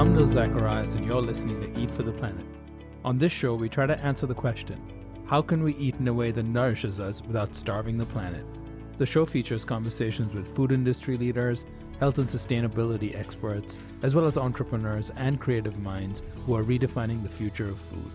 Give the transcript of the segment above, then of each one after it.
I'm Nil Zacharias, and you're listening to Eat for the Planet. On this show, we try to answer the question how can we eat in a way that nourishes us without starving the planet? The show features conversations with food industry leaders, health and sustainability experts, as well as entrepreneurs and creative minds who are redefining the future of food.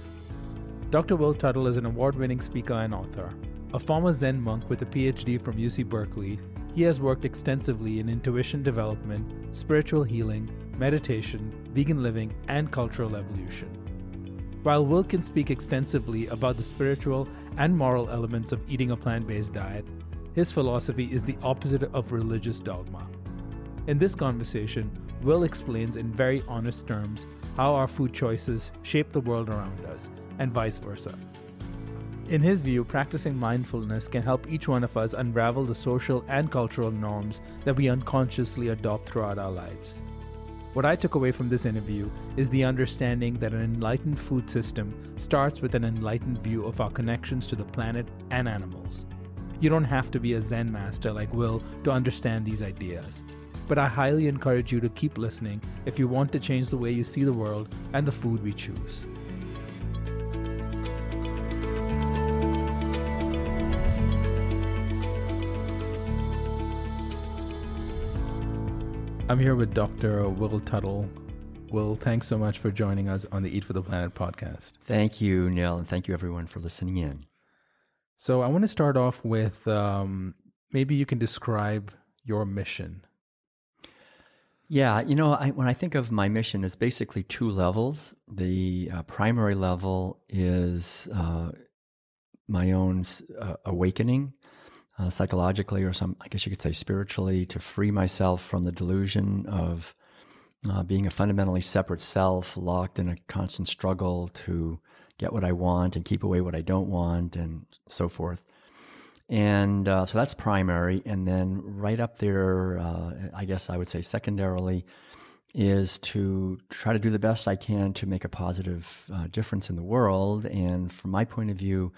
Dr. Will Tuttle is an award winning speaker and author. A former Zen monk with a PhD from UC Berkeley, he has worked extensively in intuition development, spiritual healing, meditation, vegan living, and cultural evolution. While Will can speak extensively about the spiritual and moral elements of eating a plant based diet, his philosophy is the opposite of religious dogma. In this conversation, Will explains in very honest terms how our food choices shape the world around us, and vice versa. In his view, practicing mindfulness can help each one of us unravel the social and cultural norms that we unconsciously adopt throughout our lives. What I took away from this interview is the understanding that an enlightened food system starts with an enlightened view of our connections to the planet and animals. You don't have to be a Zen master like Will to understand these ideas. But I highly encourage you to keep listening if you want to change the way you see the world and the food we choose. I'm here with Dr. Will Tuttle. Will, thanks so much for joining us on the Eat for the Planet podcast. Thank you, Nil, and thank you everyone for listening in. So, I want to start off with um, maybe you can describe your mission. Yeah, you know, I, when I think of my mission, it's basically two levels. The uh, primary level is uh, my own uh, awakening uh, psychologically, or some, I guess you could say spiritually, to free myself from the delusion of uh, being a fundamentally separate self, locked in a constant struggle to get what I want and keep away what I don't want, and so forth. And uh, so that's primary. And then right up there, uh, I guess I would say secondarily, is to try to do the best I can to make a positive uh, difference in the world. And from my point of view,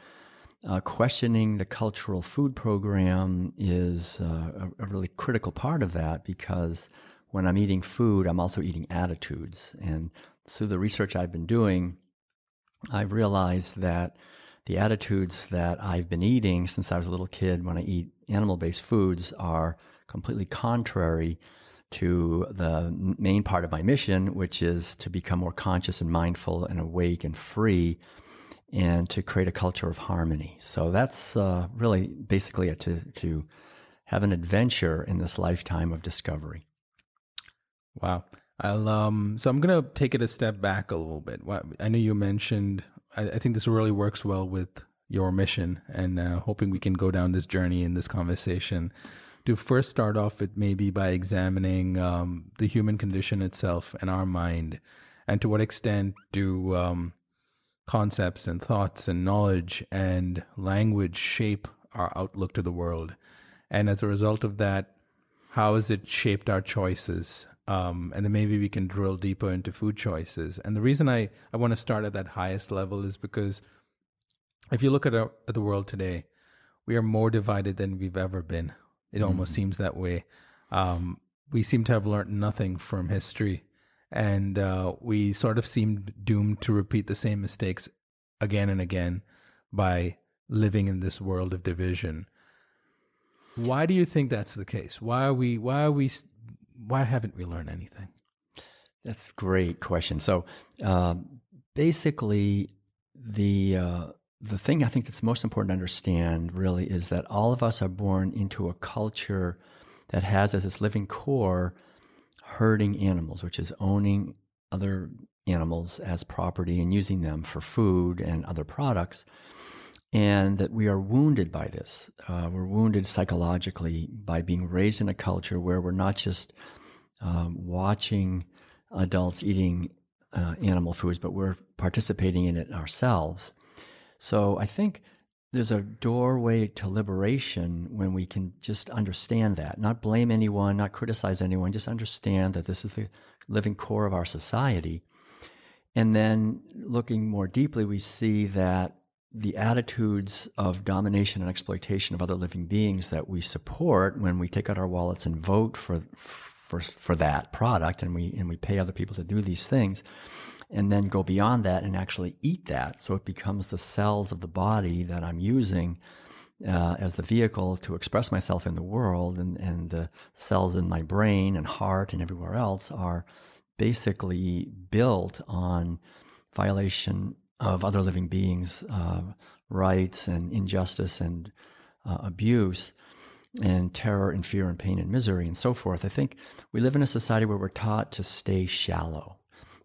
uh, questioning the cultural food program is uh, a, a, really critical part of that because when I'm eating food, I'm also eating attitudes. And through the research I've been doing, I've realized that the attitudes that I've been eating since I was a little kid when I eat animal based foods are completely contrary to the main part of my mission, which is to become more conscious and mindful and awake and free and to create a culture of harmony. So that's uh, really basically it to, to have an adventure in this lifetime of discovery. Wow. I'll um so I'm gonna take it a step back a little bit. I know you mentioned I, I think this really works well with your mission and uh, hoping we can go down this journey in this conversation to first start off with maybe by examining um, the human condition itself and our mind and to what extent do um, concepts and thoughts and knowledge and language shape our outlook to the world. And as a result of that, how has it shaped our choices? Um, and then maybe we can drill deeper into food choices. And the reason I, I want to start at that highest level is because if you look at, our, at the world today, we are more divided than we've ever been. It mm-hmm. almost seems that way. Um, we seem to have learned nothing from history and uh, we sort of seemed doomed to repeat the same mistakes again and again by living in this world of division. Why do you think that's the case? Why are we? Why are we? Why haven't we learned anything? That's a great question. So, uh, basically, the uh, the thing I think that's most important to understand really is that all of us are born into a culture that has as its living core herding animals, which is owning other animals as property and using them for food and other products. and that we are wounded by this. Uh, we're wounded psychologically by being raised in a culture where we're not just um, watching adults eating uh, animal foods, but we're participating in it ourselves. So I think there's a doorway to liberation when we can just understand that, not blame anyone, not criticize anyone, just understand that this is the living core of our society. And then looking more deeply, we see that the attitudes of domination and exploitation of other living beings that we support when we take out our wallets and vote for for for that product and we and we pay other people to do these things and then go beyond that and actually eat that so it becomes the cells of the body that I'm using uh, as the vehicle to express myself in the world and and the cells in my brain and heart and everywhere else are basically built on violation of other living beings' uh, rights and injustice and uh, abuse and terror and fear and pain and misery and so forth. I think we live in a society where we're taught to stay shallow.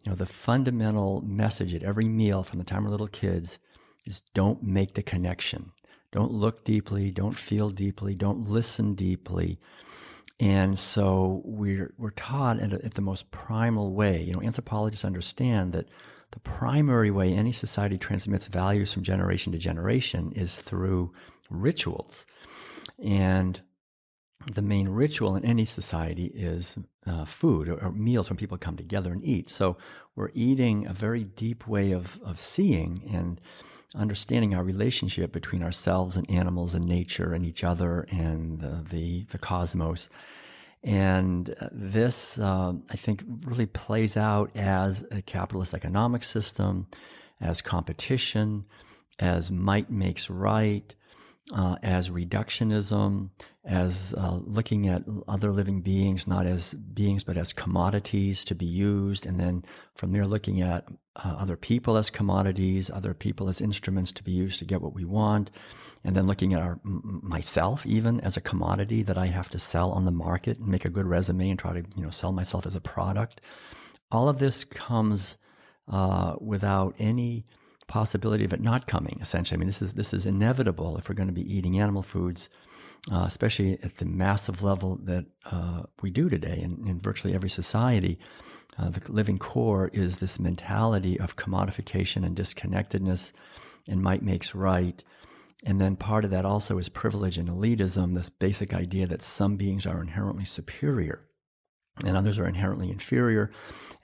You know, the fundamental message at every meal from the time we're little kids is don't make the connection. Don't look deeply, don't feel deeply, don't listen deeply. And so we're, we're taught at, a, at the most primal way. You know, anthropologists understand that the primary way any society transmits values from generation to generation is through rituals. And the main ritual in any society is uh, food or, or, meals when people come together and eat. So we're eating a very deep way of, of seeing and understanding our relationship between ourselves and animals and nature and each other and the, the, the cosmos. And uh, this, uh, I think, really plays out as a capitalist economic system, as competition, as might makes right, uh, as reductionism, as uh, looking at other living beings not as beings but as commodities to be used, and then from there looking at uh, other people as commodities, other people as instruments to be used to get what we want, and then looking at our myself even as a commodity that I have to sell on the market and make a good resume and try to you know sell myself as a product. All of this comes uh, without any possibility of it not coming. Essentially, I mean this is this is inevitable if we're going to be eating animal foods uh, especially at the massive level that uh, we do today in, in virtually every society. Uh, the living core is this mentality of commodification and disconnectedness, and might makes right. And then part of that also is privilege and elitism, this basic idea that some beings are inherently superior and others are inherently inferior,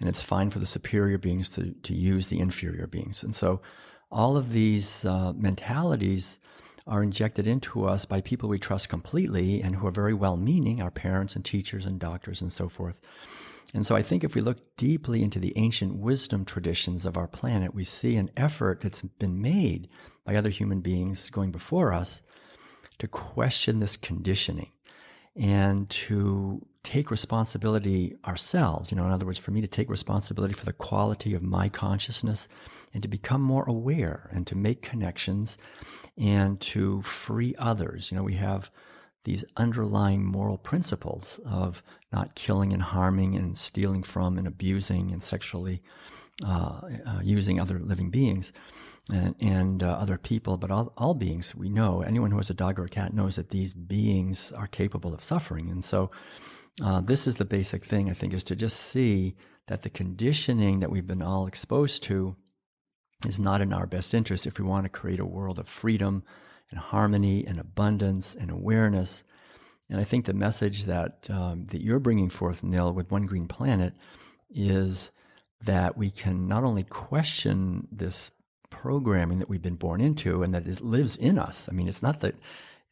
and it's fine for the superior beings to, to use the inferior beings. And so all of these uh, mentalities are injected into us by people we trust completely and who are very well meaning, our parents and teachers and doctors and so forth. And so I think if we look deeply into the ancient wisdom traditions of our planet, we see an effort that's been made by other human beings going before us to question this conditioning and to take responsibility ourselves. You know, in other words, for me to take responsibility for the quality of my consciousness and to become more aware and to make connections and to free others. You know, we have these underlying moral principles of not killing and harming and stealing from and abusing and sexually uh, uh, using other living beings and, and uh, other people, but all, all beings we know, anyone who has a dog or a cat knows that these beings are capable of suffering. And so, uh, this is the basic thing, I think, is to just see that the conditioning that we've been all exposed to is not in our best interest if we want to create a world of freedom and harmony and abundance and awareness. And I think the message that um, that you're bringing forth, Nil, with One Green Planet, is that we can not only question this programming that we've been born into and that it lives in us. I mean, it's not that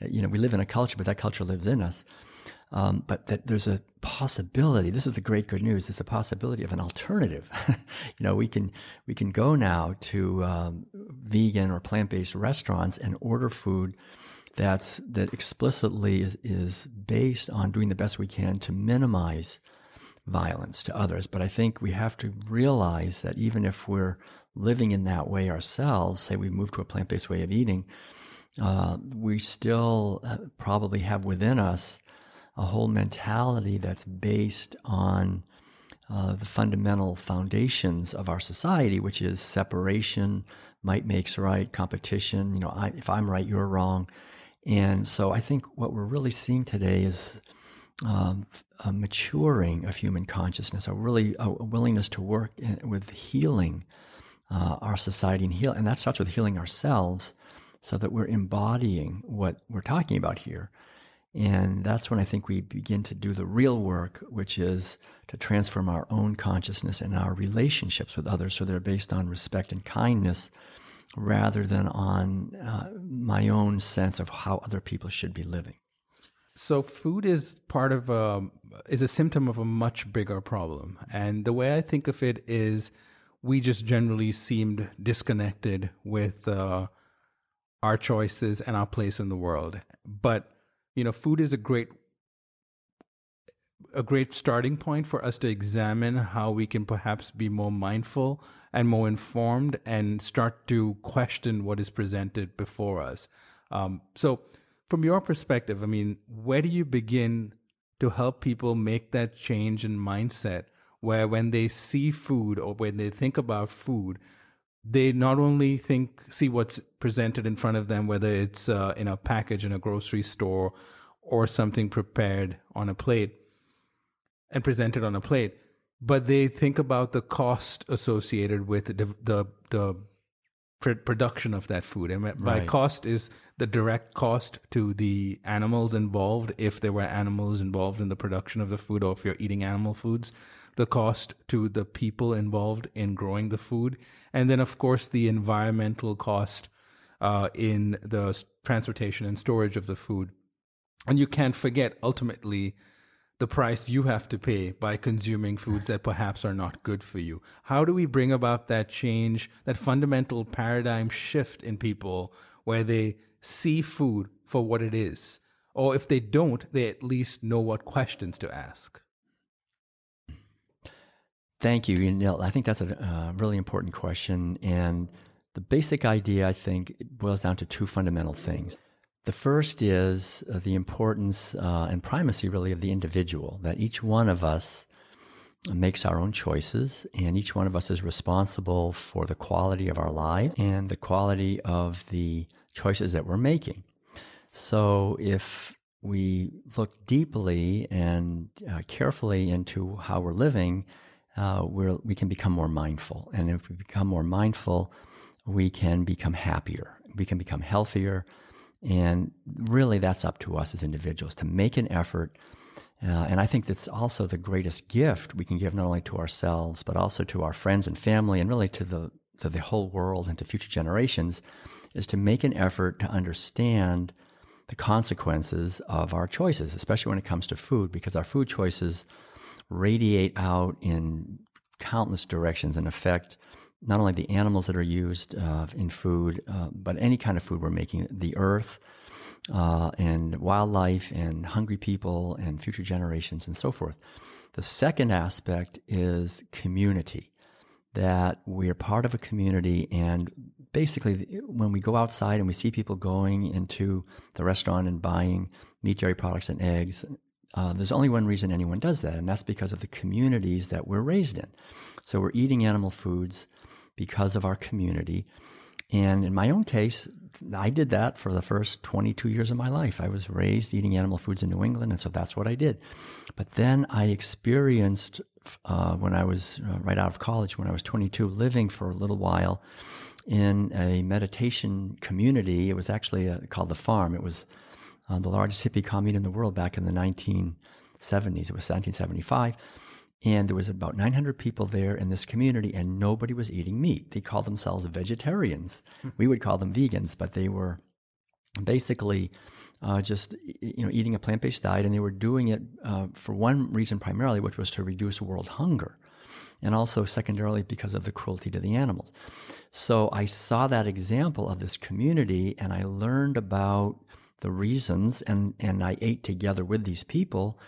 you know we live in a culture, but that culture lives in us. Um, but that there's a possibility. This is the great good news. There's a possibility of an alternative. you know, we can we can go now to um, vegan or plant based restaurants and order food that's that explicitly is, is based on doing the best we can to minimize violence to others. But I think we have to realize that even if we're living in that way ourselves, say we move to a plant based way of eating, uh, we still uh, probably have within us a whole mentality that's based on uh, the fundamental foundations of our society, which is separation, might makes right, competition. You know, I, if I'm right, you're wrong. And so I think what we're really seeing today is um, a maturing of human consciousness, a really a willingness to work in, with healing uh, our society and heal, and that starts with healing ourselves, so that we're embodying what we're talking about here. And that's when I think we begin to do the real work, which is to transform our own consciousness and our relationships with others so they're based on respect and kindness rather than on uh, my own sense of how other people should be living. So food is part of a is a symptom of a much bigger problem. And the way I think of it is we just generally seemed disconnected with uh, our choices and our place in the world. But you know, food is a great a great starting point for us to examine how we can perhaps be more mindful and more informed and start to question what is presented before us. Um, so, from your perspective, I mean, where do you begin to help people make that change in mindset where when they see food or when they think about food, they not only think see what's presented in front of them whether it's uh, in a package in a grocery store or something prepared on a plate and presented on a plate but they think about the cost associated with the the, the production of that food and by right. cost is the direct cost to the animals involved if there were animals involved in the production of the food or if you're eating animal foods the cost to the people involved in growing the food, and then, of course, the environmental cost uh, in the transportation and storage of the food. And you can't forget, ultimately, the price you have to pay by consuming foods that perhaps are not good for you. How do we bring about that change, that fundamental paradigm shift in people where they see food for what it is? Or if they don't, they at least know what questions to ask. Thank you. know, I think that's a uh, really important question. And the basic idea, I think, boils down to two fundamental things. The first is uh, the importance uh, and primacy, really, of the individual, that each one of us makes our own choices, and each one of us is responsible for the quality of our life and the quality of the choices that we're making. So if we look deeply and uh, carefully into how we're living, uh, we can become more mindful. And if we become more mindful, we can become happier. We can become healthier. And really, that's up to us as individuals to make an effort. Uh, and I think that's also the greatest gift we can give not only to ourselves, but also to our friends and family, and really to the, to the whole world and to future generations, is to make an effort to understand the consequences of our choices, especially when it comes to food, because our food choices radiate out in countless directions and affect not only the animals that are used uh, in food, uh, but any kind of food we're making, the earth uh, and wildlife and hungry people and future generations and so forth. The second aspect is community, that we're part of a community and basically when we go outside and we see people going into the restaurant and buying meat, dairy products and eggs uh, there's only one reason anyone does that, and that's because of the communities that we're raised in. So we're eating animal foods because of our community. And in my own case, I did that for the first 22 years of my life. I was raised eating animal foods in New England, and so that's what I did. But then I experienced, uh, when I was uh, right out of college, when I was 22, living for a little while in a meditation community. It was actually a, uh, called The Farm. It was uh, the largest hippie commune in the world back in the 1970s. It was 1975. And there was about 900 people there in this community, and nobody was eating meat. They called themselves vegetarians. Hmm. we would call them vegans, but they were basically uh, just you know eating a plant-based diet, and they were doing it uh, for one reason primarily, which was to reduce world hunger, and also secondarily because of the cruelty to the animals. So I saw that example of this community, and I learned about the reasons and and I ate together with these people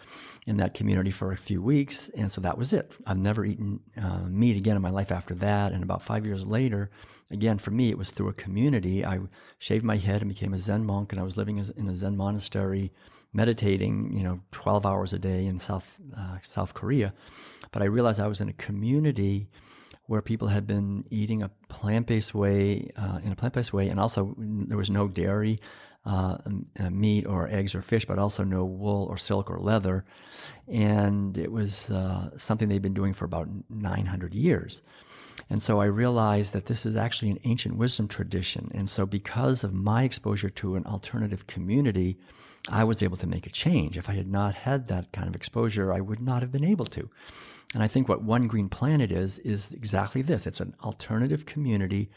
in that community for a few weeks and so that was it I've never eaten uh, meat again in my life after that and about five years later again, for me, it was through a community. I shaved my head and became a Zen monk, and I was living in a Zen monastery, meditating, you know, 12 hours a day in South uh, South Korea. But I realized I was in a community where people had been eating a plant-based way, uh, in a plant-based way, and also there was no dairy, uh, uh, meat or eggs or fish, but also no wool or silk or leather. And it was uh, something they'd been doing for about 900 years. And so I realized that this is actually an ancient wisdom tradition. And so, because of my exposure to an alternative community, I was able to make a change. If I had not had that kind of exposure, I would not have been able to. And I think what One Green Planet is, is exactly this it's an alternative community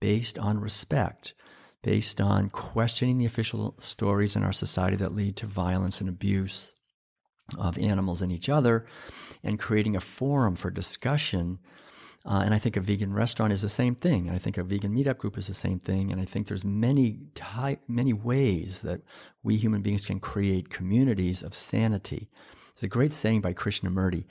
based on respect, based on questioning the official stories in our society that lead to violence and abuse of animals and each other, and creating a forum for discussion. Uh, and I think a vegan restaurant is the same thing. And I think a vegan meetup group is the same thing. And I think there's many ty- many ways that we human beings can create communities of sanity. It's a great saying by Krishnamurti.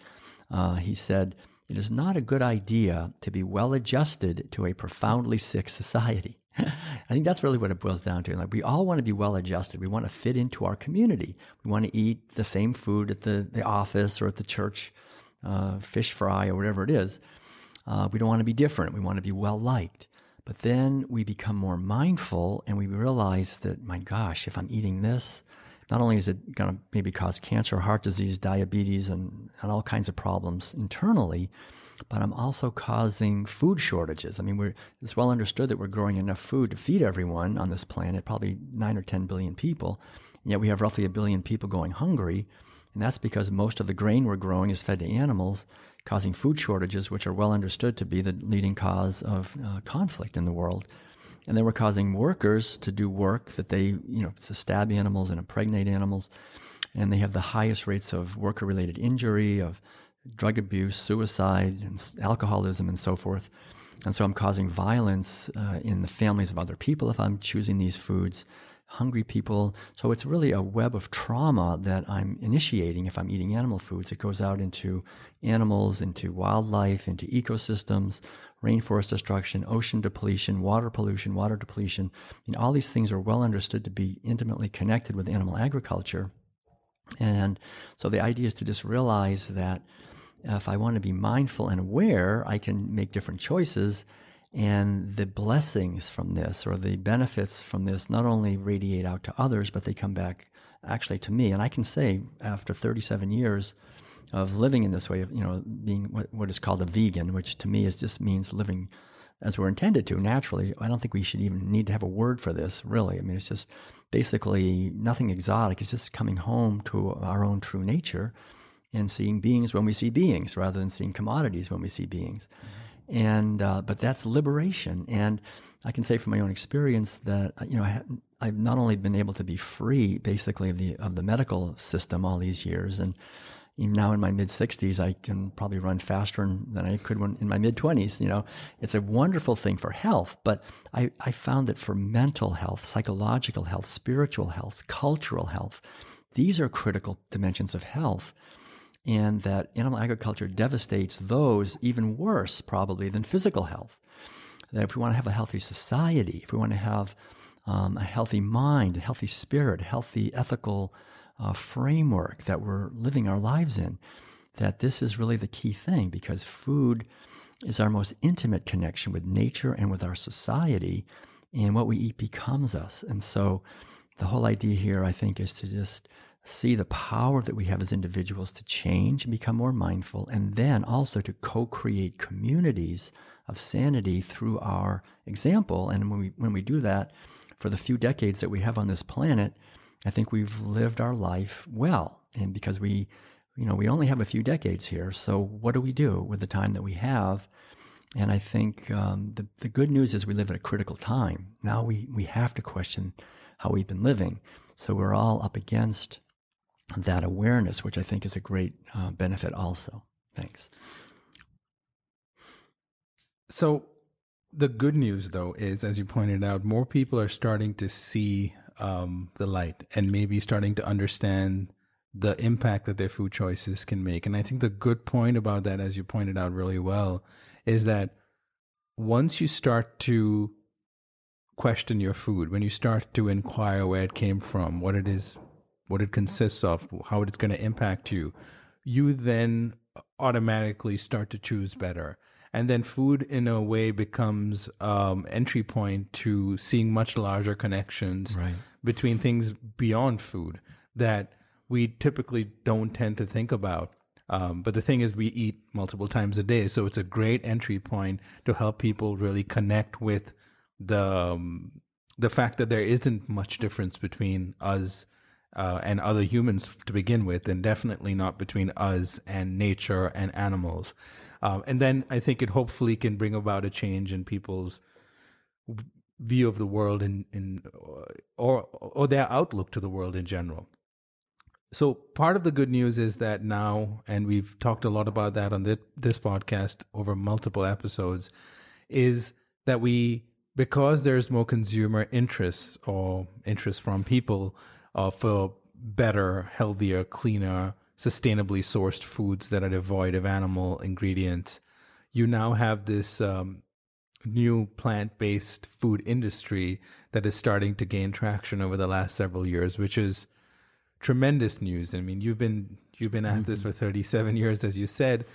Uh, he said, "It is not a good idea to be well adjusted to a profoundly sick society." I think that's really what it boils down to. Like we all want to be well adjusted. We want to fit into our community. We want to eat the same food at the, the office or at the church, uh, fish fry or whatever it is. Uh, we don't want to be different. We want to be well liked. But then we become more mindful and we realize that, my gosh, if I'm eating this, not only is it going to maybe cause cancer, heart disease, diabetes, and, and all kinds of problems internally, but I'm also causing food shortages. I mean, we're, it's well understood that we're growing enough food to feed everyone on this planet, probably 9 or 10 billion people, and yet we have roughly a billion people going hungry. And that's because most of the grain we're growing is fed to animals, causing food shortages, which are well understood to be the leading cause of uh, conflict in the world. And then we're causing workers to do work that they, you know, to stab animals and impregnate animals. And they have the highest rates of worker related injury, of drug abuse, suicide, and alcoholism, and so forth. And so I'm causing violence uh, in the families of other people if I'm choosing these foods, hungry people. So it's really a web of trauma that I'm initiating if I'm eating animal foods. It goes out into animals, into wildlife, into ecosystems, rainforest destruction, ocean depletion, water pollution, water depletion. Mean, all these things are well understood to be intimately connected with animal agriculture. And so the idea is to just realize that if I want to be mindful and aware, I can make different choices. And the blessings from this or the benefits from this not only radiate out to others, but they come back actually to me. And I can say, after 37 years of living in this way, of you know, being what, what is called a vegan, which to me is just means living as we're intended to naturally. I don't think we should even need to have a word for this, really. I mean, it's just basically nothing exotic. It's just coming home to our own true nature and seeing beings when we see beings rather than seeing commodities when we see beings. Mm-hmm. And uh, but that's liberation. And I can say from my own experience that uh, you know I have not only been able to be free basically of the of the medical system all these years and even now in my mid 60s, I can probably run faster than I could when in my mid 20s. You know, it's a wonderful thing for health, but I, I found that for mental health, psychological health, spiritual health, cultural health, these are critical dimensions of health and that animal agriculture devastates those even worse, probably, than physical health. That if we want to have a healthy society, if we want to have um, a healthy mind, a healthy spirit, healthy ethical uh, framework that we're living our lives in, that this is really the key thing because food is our most intimate connection with nature and with our society, and what we eat becomes us. And so, the whole idea here, I think, is to just see the power that we have as individuals to change and become more mindful, and then also to co create communities of sanity through our example. And when we, when we do that, for the few decades that we have on this planet, I think we've lived our life well. And because we, you know, we only have a few decades here, so what do we do with the time that we have? And I think um, the, the good news is we live at a critical time. Now we, we have to question how we've been living. So we're all up against that awareness, which I think is a great uh, benefit also. Thanks. So, the good news, though, is as you pointed out, more people are starting to see um, the light and maybe starting to understand the impact that their food choices can make. And I think the good point about that, as you pointed out really well, is that once you start to question your food, when you start to inquire where it came from, what it is, what it consists of, how it's going to impact you, you then automatically start to choose better. And then food, in a way, becomes um, entry point to seeing much larger connections Right. between things beyond food that we typically don't tend to think about. Um, but the thing is, we eat multiple times a day, so it's a great entry point to help people really connect with the um, the fact that there isn't much difference between us uh, and other humans to begin with, and definitely not between us and nature and animals. Um, and then I think it hopefully can bring about a change in people's view of the world in, in or or their outlook to the world in general. So part of the good news is that now, and we've talked a lot about that on this, this podcast over multiple episodes, is that we because there's more consumer interest or interest from people uh, for better, healthier, cleaner, sustainably sourced foods that are devoid of animal ingredients. You now have this um, new plant based food industry that is starting to gain traction over the last several years, which is tremendous news. I mean, you've been you've been at this for 37 years, as you said.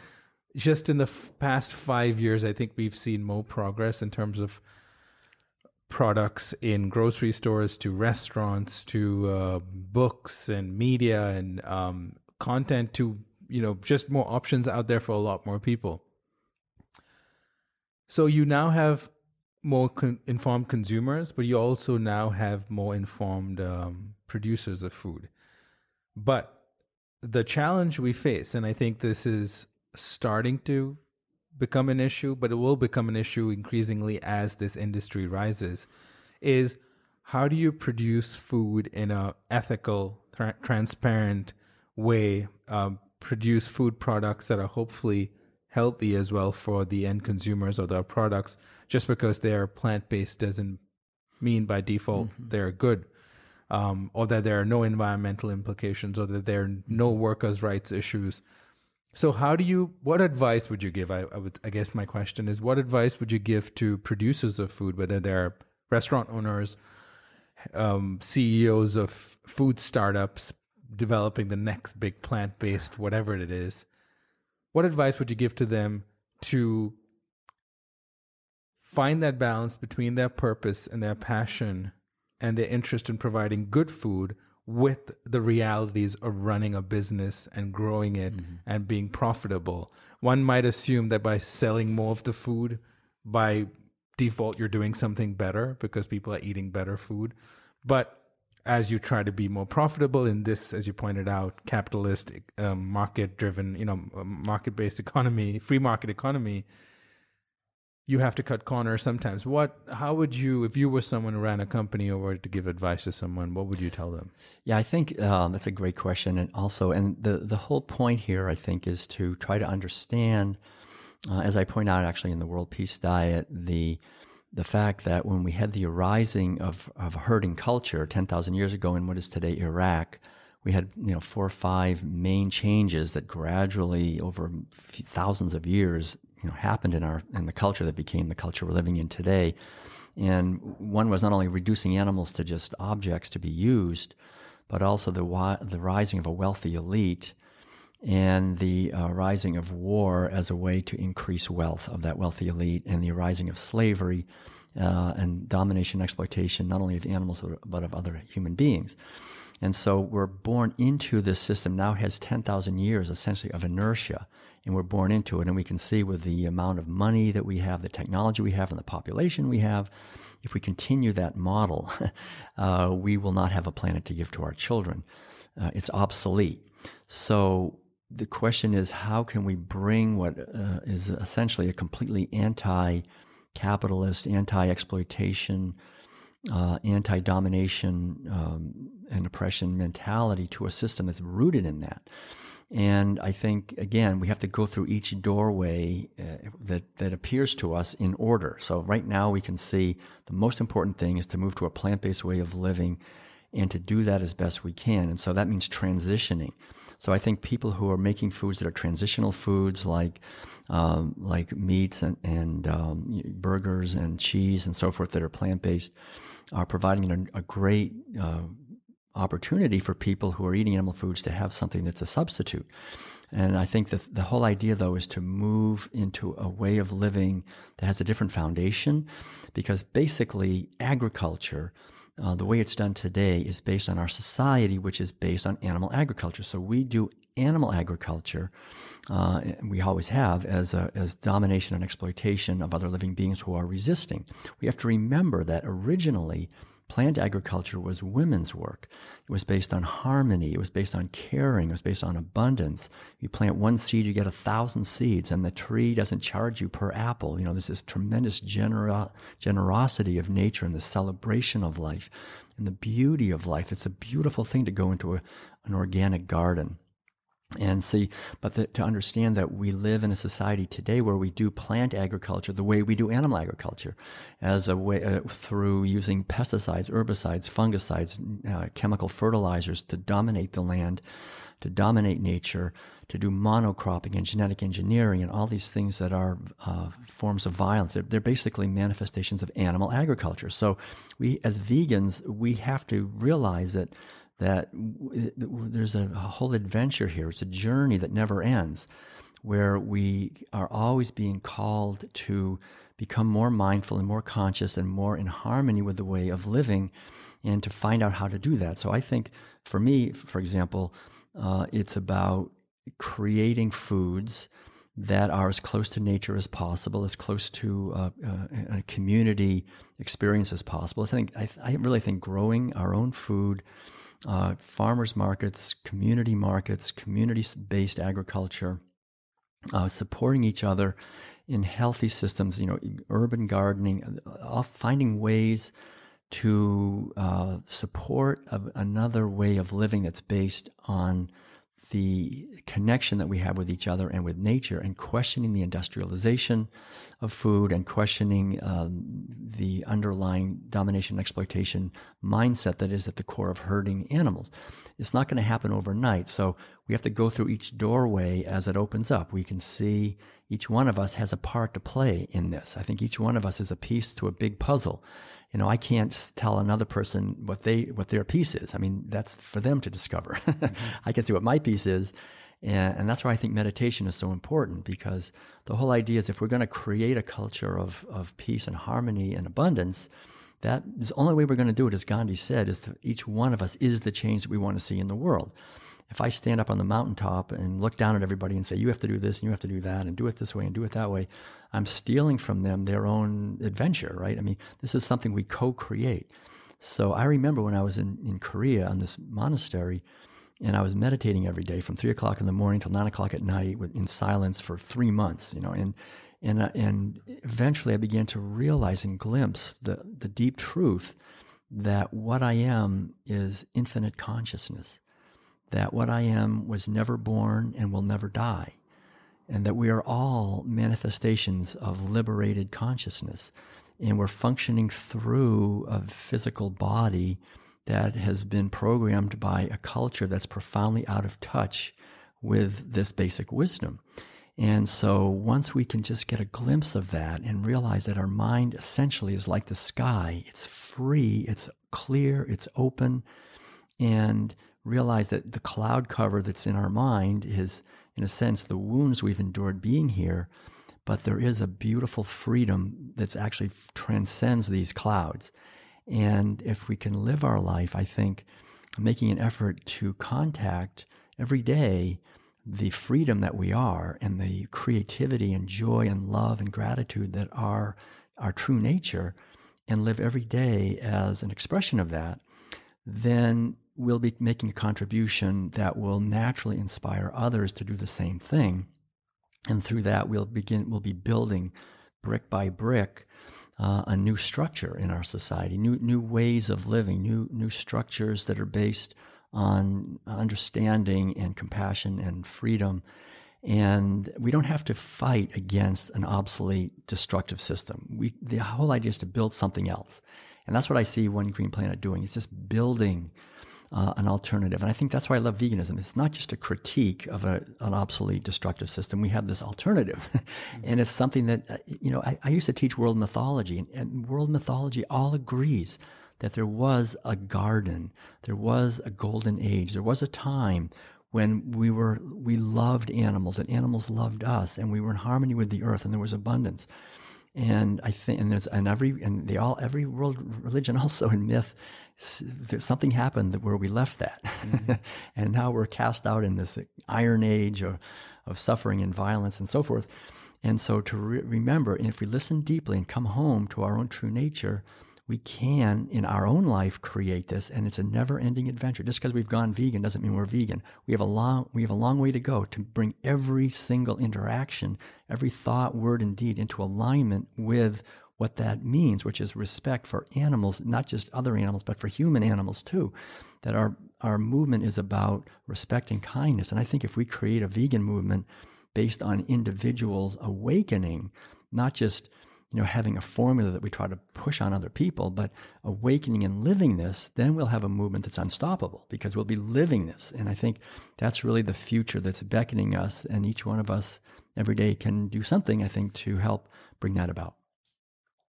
Just in the f- past five years, I think we've seen more progress in terms of products in grocery stores to restaurants to uh, books and media and um, content to you know just more options out there for a lot more people. So you now have more con- informed consumers, but you also now have more informed um, producers of food. But the challenge we face, and I think this is starting to become an issue, but it will become an issue increasingly as this industry rises, is how do you produce food in a ethical, tra- transparent way? Um, produce food products that are hopefully healthy as well for the end consumers of their products. Just because they are plant based doesn't mean by default they're good um, or that there are no environmental implications, or that there are no workers' rights issues. So, how do you? What advice would you give? I, I would. I guess my question is, what advice would you give to producers of food, whether they're restaurant owners, um, CEOs of food startups, developing the next big plant-based whatever it is? What advice would you give to them to find that balance between their purpose and their passion and their interest in providing good food with the realities of running a business and growing it and being profitable. One might assume that by selling more of the food, by default, you're doing something better because people are eating better food. But as you try to be more profitable in this, as you pointed out, capitalist, um, market driven, you know, market based economy, free market economy, you have to cut corners sometimes. What, how would you, if you were someone who ran a company or were to give advice to someone, what would you tell them? Yeah, I think um, that's a great question, and also, and the the whole point here, I think, is to try to understand, uh, as I point out, actually, in the World Peace Diet, the the fact that when we had the arising of of a herding culture ten thousand years ago in what is today Iraq, we had you know four or five main changes that gradually over thousands of years you know happened in our in the culture that became the culture we're living in today. And one was not only reducing animals to just objects to be used, but also the the rising of a wealthy elite and the uh, rising of war as a way to increase wealth of that wealthy elite, and the rising of slavery uh, and domination, exploitation, not only of animals but of other human beings. And so we're born into this system now has 10,000 years essentially of inertia, and we're born into it. And we can see with the amount of money that we have, the technology we have, and the population we have, if we continue that model, uh, we will not have a planet to give to our children. Uh, it's obsolete. So the question is, how can we bring what uh, is essentially a completely anti-capitalist, anti-exploitation, uh, anti-domination um, and oppression mentality to a system that's rooted in that? And I think again, we have to go through each doorway uh, that that appears to us in order. So right now, we can see the most important thing is to move to a plant-based way of living and to do that as best we can. And so that means transitioning. So I think people who are making foods that are transitional foods like um, like meats and, and um, burgers and cheese and so forth that are plant based are providing a, great uh, opportunity for people who are eating animal foods to have something that's a substitute. And I think that the whole idea, though, is to move into a way of living that has a different foundation, because basically agriculture uh, the way it's done today is based on our society, which is based on animal agriculture. So we do animal agriculture, uh, we always have, as, a, as domination and exploitation of other living beings who are resisting. We have to remember that originally Plant agriculture was women's work. It was based on harmony. It was based on caring. It was based on abundance. You plant one seed, you get a thousand seeds, and the tree doesn't charge you per apple. You know, there's this tremendous generosity of nature and the celebration of life and the beauty of life. It's a beautiful thing to go into a, an organic garden and see, but the, to understand that we live in a society today where we do plant agriculture the way we do animal agriculture, as a way uh, through using pesticides, herbicides, fungicides, uh, chemical fertilizers to dominate the land, to dominate nature, to do monocropping and genetic engineering and all these things that are uh, forms of violence. They're, they're basically manifestations of animal agriculture. So we, as vegans, we have to realize that that there's a, whole adventure here. It's a journey that never ends, where we are always being called to become more mindful and more conscious and more in harmony with the way of living and to find out how to do that. So I think for me, for example, uh, it's about creating foods that are as close to nature as possible, as close to uh, uh, a community experience as possible. I think I, I really think growing our own food uh, farmers markets, community markets, community based agriculture, uh, supporting each other in healthy systems, you know, urban gardening, uh, finding ways to uh, support another way of living that's based on the connection that we have with each other and with nature and questioning the industrialization of food and questioning um, the underlying domination and exploitation mindset that is at the core of herding animals. It's not going to happen overnight. So we have to go through each doorway as it opens up. We can see each one of us has a part to play in this. I think each one of us is a piece to a big puzzle you know, I can't tell another person what they what their piece is. I mean, that's for them to discover. mm-hmm. I can see what my piece is, and, and that's why I think meditation is so important because the whole idea is if we're going to create a culture of of peace and harmony and abundance, that is the only way we're going to do it. As Gandhi said, is that each one of us is the change that we want to see in the world if I stand up on the mountaintop and look down at everybody and say, you have to do this and you have to do that and do it this way and do it that way, I'm stealing from them their own adventure, right? I mean, this is something we co create. So I remember when I was in, in Korea on this monastery, and I was meditating every day from three o'clock in the morning till nine o'clock at night in silence for three months, you know, and and uh, and eventually I began to realize and glimpse the the deep truth that what I am is infinite consciousness that what I am was never born and will never die, and that we are all manifestations of liberated consciousness, and we're functioning through a physical body that has been programmed by a culture that's profoundly out of touch with this basic wisdom. And so once we can just get a glimpse of that and realize that our mind essentially is like the sky, it's free, it's clear, it's open, and realize that the cloud cover that's in our mind is, in a sense, the wounds we've endured being here. But there is a beautiful freedom that's actually transcends these clouds. And if we can live our life, I think making an effort to contact every day the freedom that we are and the creativity and joy and love and gratitude that are our true nature and live every day as an expression of that, then we'll be making a contribution that will naturally inspire others to do the same thing. And through that, we'll begin, we'll be building brick by brick uh, a new structure in our society, new, new ways of living, new, new structures that are based on understanding and compassion and freedom. And we don't have to fight against an obsolete, destructive system. We, the whole idea is to build something else. And that's what I see One Green Planet doing. It's just building uh, an alternative. And I think that's why I love veganism. It's not just a critique of a, an obsolete, destructive system. We have this alternative. and it's something that, uh, you know, I, I, used to teach world mythology, and, and world mythology all agrees that there was a garden, there was a golden age, there was a time when we were we loved animals and animals loved us and we were in harmony with the earth and there was abundance and i think and there's and every and they all every world religion also in myth something happened where we left that. Mm-hmm. and now we're cast out in this iron age of, of suffering and violence and so forth. And so to re- remember if we listen deeply and come home to our own true nature we can in our own life create this and it's a never-ending adventure. Just because we've gone vegan doesn't mean we're vegan. We have a long we have a long way to go to bring every single interaction every thought word and deed into alignment with what that means which is respect for animals not just other animals but for human animals too that our our movement is about respect and kindness and i think if we create a vegan movement based on individuals awakening not just you know, having a formula that we try to push on other people, but awakening and living this, then we'll have a movement that's unstoppable because we'll be living this. And I think that's really the future that's beckoning us. And each one of us every day can do something, I think, to help bring that about.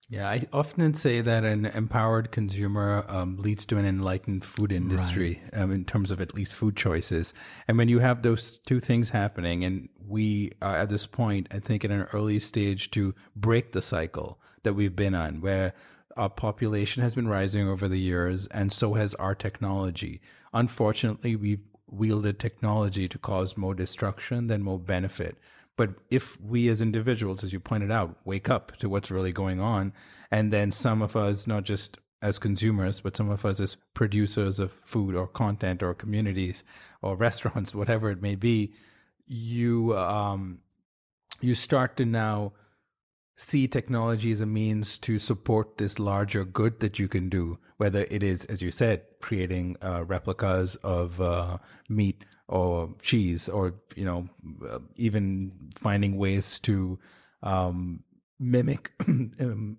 Yeah, I often say that an empowered consumer um, leads to an enlightened food industry right. um, in terms of at least food choices. And when you have those two things happening, and we are at this point, I think, in an early stage to break the cycle that we've been on, where our population has been rising over the years, and so has our technology. Unfortunately, we've wielded technology to cause more destruction than more benefit. But if we as individuals, as you pointed out, wake up to what's really going on, and then some of us, not just as consumers, but some of us as producers of food or content or communities or restaurants, whatever it may be, you um, you start to now see technology as a means to support this larger good that you can do, whether it is, as you said, creating uh, replicas of uh, meat or cheese, or you know, uh, even finding ways to um, mimic, um,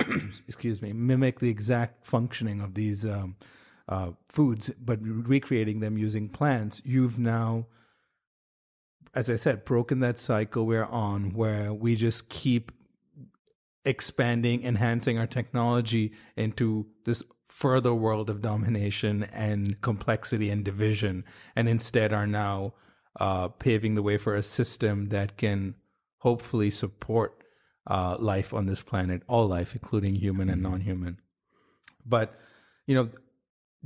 excuse me, mimic the exact functioning of these um, uh, foods, but recreating them using plants. You've now as I said, broken that cycle we're on where we just keep expanding, enhancing our technology into this further world of domination and complexity and division, and instead are now uh, paving the way for a system that can hopefully support uh, life on this planet, all life, including human and mm-hmm. non human. But, you know,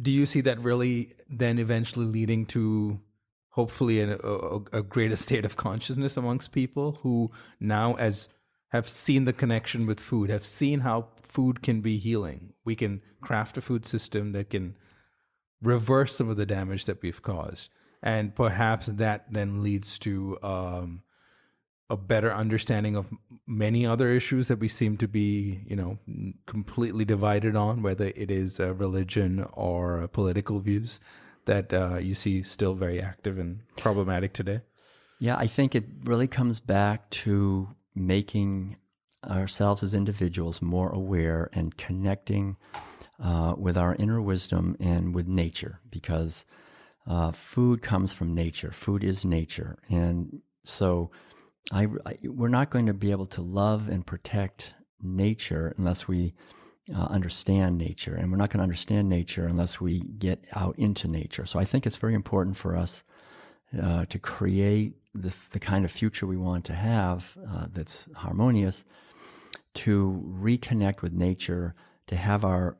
do you see that really then eventually leading to hopefully a, a, a greater state of consciousness amongst people who now, as have seen the connection with food, have seen how food can be healing. We can craft a food system that can reverse some of the damage that we've caused. And perhaps that then leads to um, a better understanding of many other issues that we seem to be, you know, completely divided on, whether it is uh, religion or political views that uh, you see still very active and problematic today. Yeah, I think it really comes back to making ourselves as individuals more aware and connecting uh, with our inner wisdom and with nature because uh, food comes from nature. Food is nature. And so I, I, we're not going to be able to love and protect nature unless we uh, understand nature. And we're not going to understand nature unless we get out into nature. So I think it's very important for us uh, to create the, the kind of future we want to have uh, that's harmonious, to reconnect with nature, to have our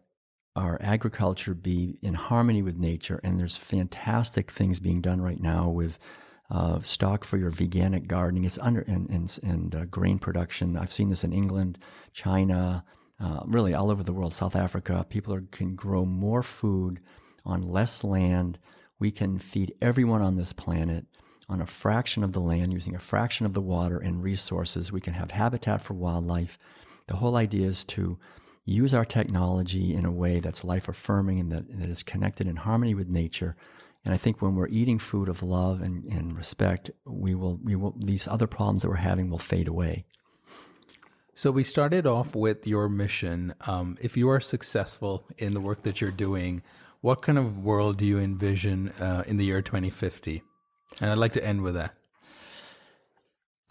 our agriculture be in harmony with nature. And there's fantastic things being done right now with uh, stock for your veganic gardening. It's under and and, and uh, grain production. I've seen this in England, China, uh, really all over the world. South Africa, people are, can grow more food on less land. We can feed everyone on this planet on a fraction of the land using a fraction of the water and resources. We can have habitat for wildlife. The whole idea is to use our technology in a way that's life affirming and that, that is connected in harmony with nature. And I think when we're eating food of love and, and respect, we will, we will, these other problems that we're having will fade away. So we started off with your mission. Um, if you are successful in the work that you're doing, what kind of world do you envision uh, in the year 2050? And I'd like to end with that.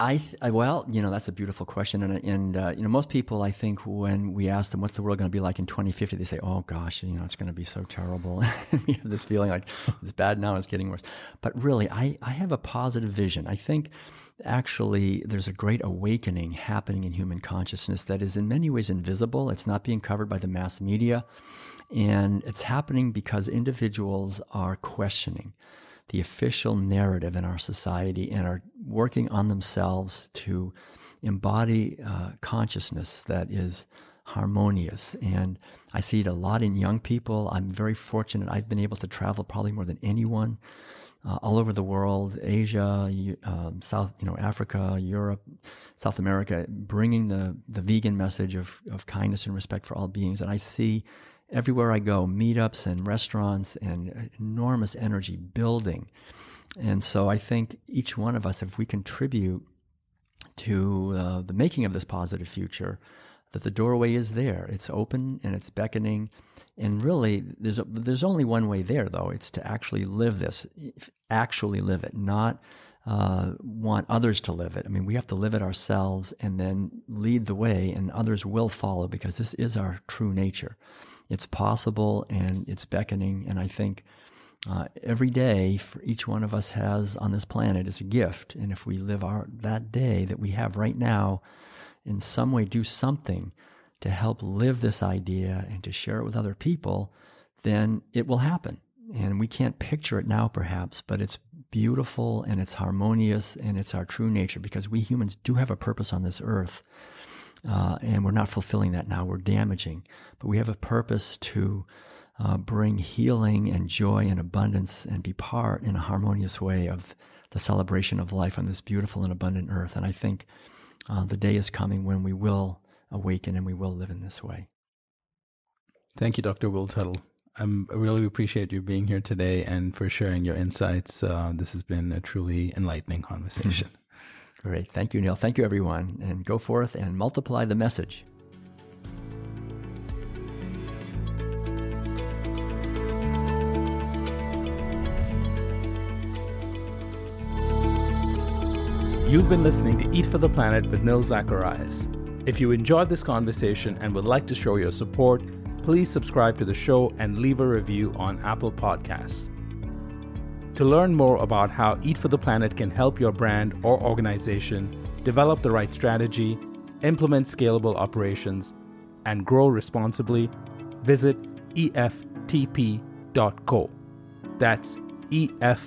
I, th- I, well, you know, that's a beautiful question, and and uh, you know, most people, I think, when we ask them what's the world going to be like in 2050, they say, "Oh gosh, you know, it's going to be so terrible." we have this feeling like it's bad now, it's getting worse. But really, I I have a positive vision. I think actually there's a great awakening happening in human consciousness that is in many ways invisible. It's not being covered by the mass media, and it's happening because individuals are questioning the official narrative in our society and are working on themselves to embody uh, consciousness that is harmonious. And I see it a lot in young people. I'm very fortunate. I've been able to travel probably more than anyone uh, all over the world, Asia, um, South, you know, Africa, Europe, South America, bringing the, the vegan message of, of kindness and respect for all beings. And I see everywhere I go, meetups and restaurants and enormous energy building. And so I think each one of us, if we contribute to uh, the making of this positive future, that the doorway is there. It's open and it's beckoning. And really, there's a, there's only one way there, though. It's to actually live this, actually live it, not uh, want others to live it. I mean, we have to live it ourselves and then lead the way, and others will follow because this is our true nature. It's possible and it's beckoning. And I think uh, every day for each one of us has on this planet is a gift. And if we live our that day that we have right now, in some way do something to help live this idea and to share it with other people, then it will happen. And we can't picture it now, perhaps, but it's beautiful and it's harmonious and it's our true nature because we humans do have a purpose on this earth uh, and we're not fulfilling that now. We're damaging, but we have a purpose to uh, bring healing and joy and abundance and be part in a harmonious way of the celebration of life on this beautiful and abundant earth. And I think uh, the day is coming when we will awaken and we will live in this way. Thank you, Dr. Will Tuttle. I really appreciate you being here today and for sharing your insights. Uh, this has been a truly enlightening conversation. Great. Thank you, Nil. Thank you, everyone. And go forth and multiply the message. You've been listening to Eat for the Planet with Nil Zacharias. If you enjoyed this conversation and would like to show your support, please subscribe to the show and leave a review on Apple Podcasts. To learn more about how Eat for the Planet can help your brand or organization develop the right strategy, implement scalable operations, and grow responsibly, visit EFTP.co. That's EFTP.co.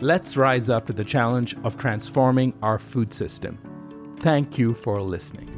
Let's rise up to the challenge of transforming our food system. Thank you for listening.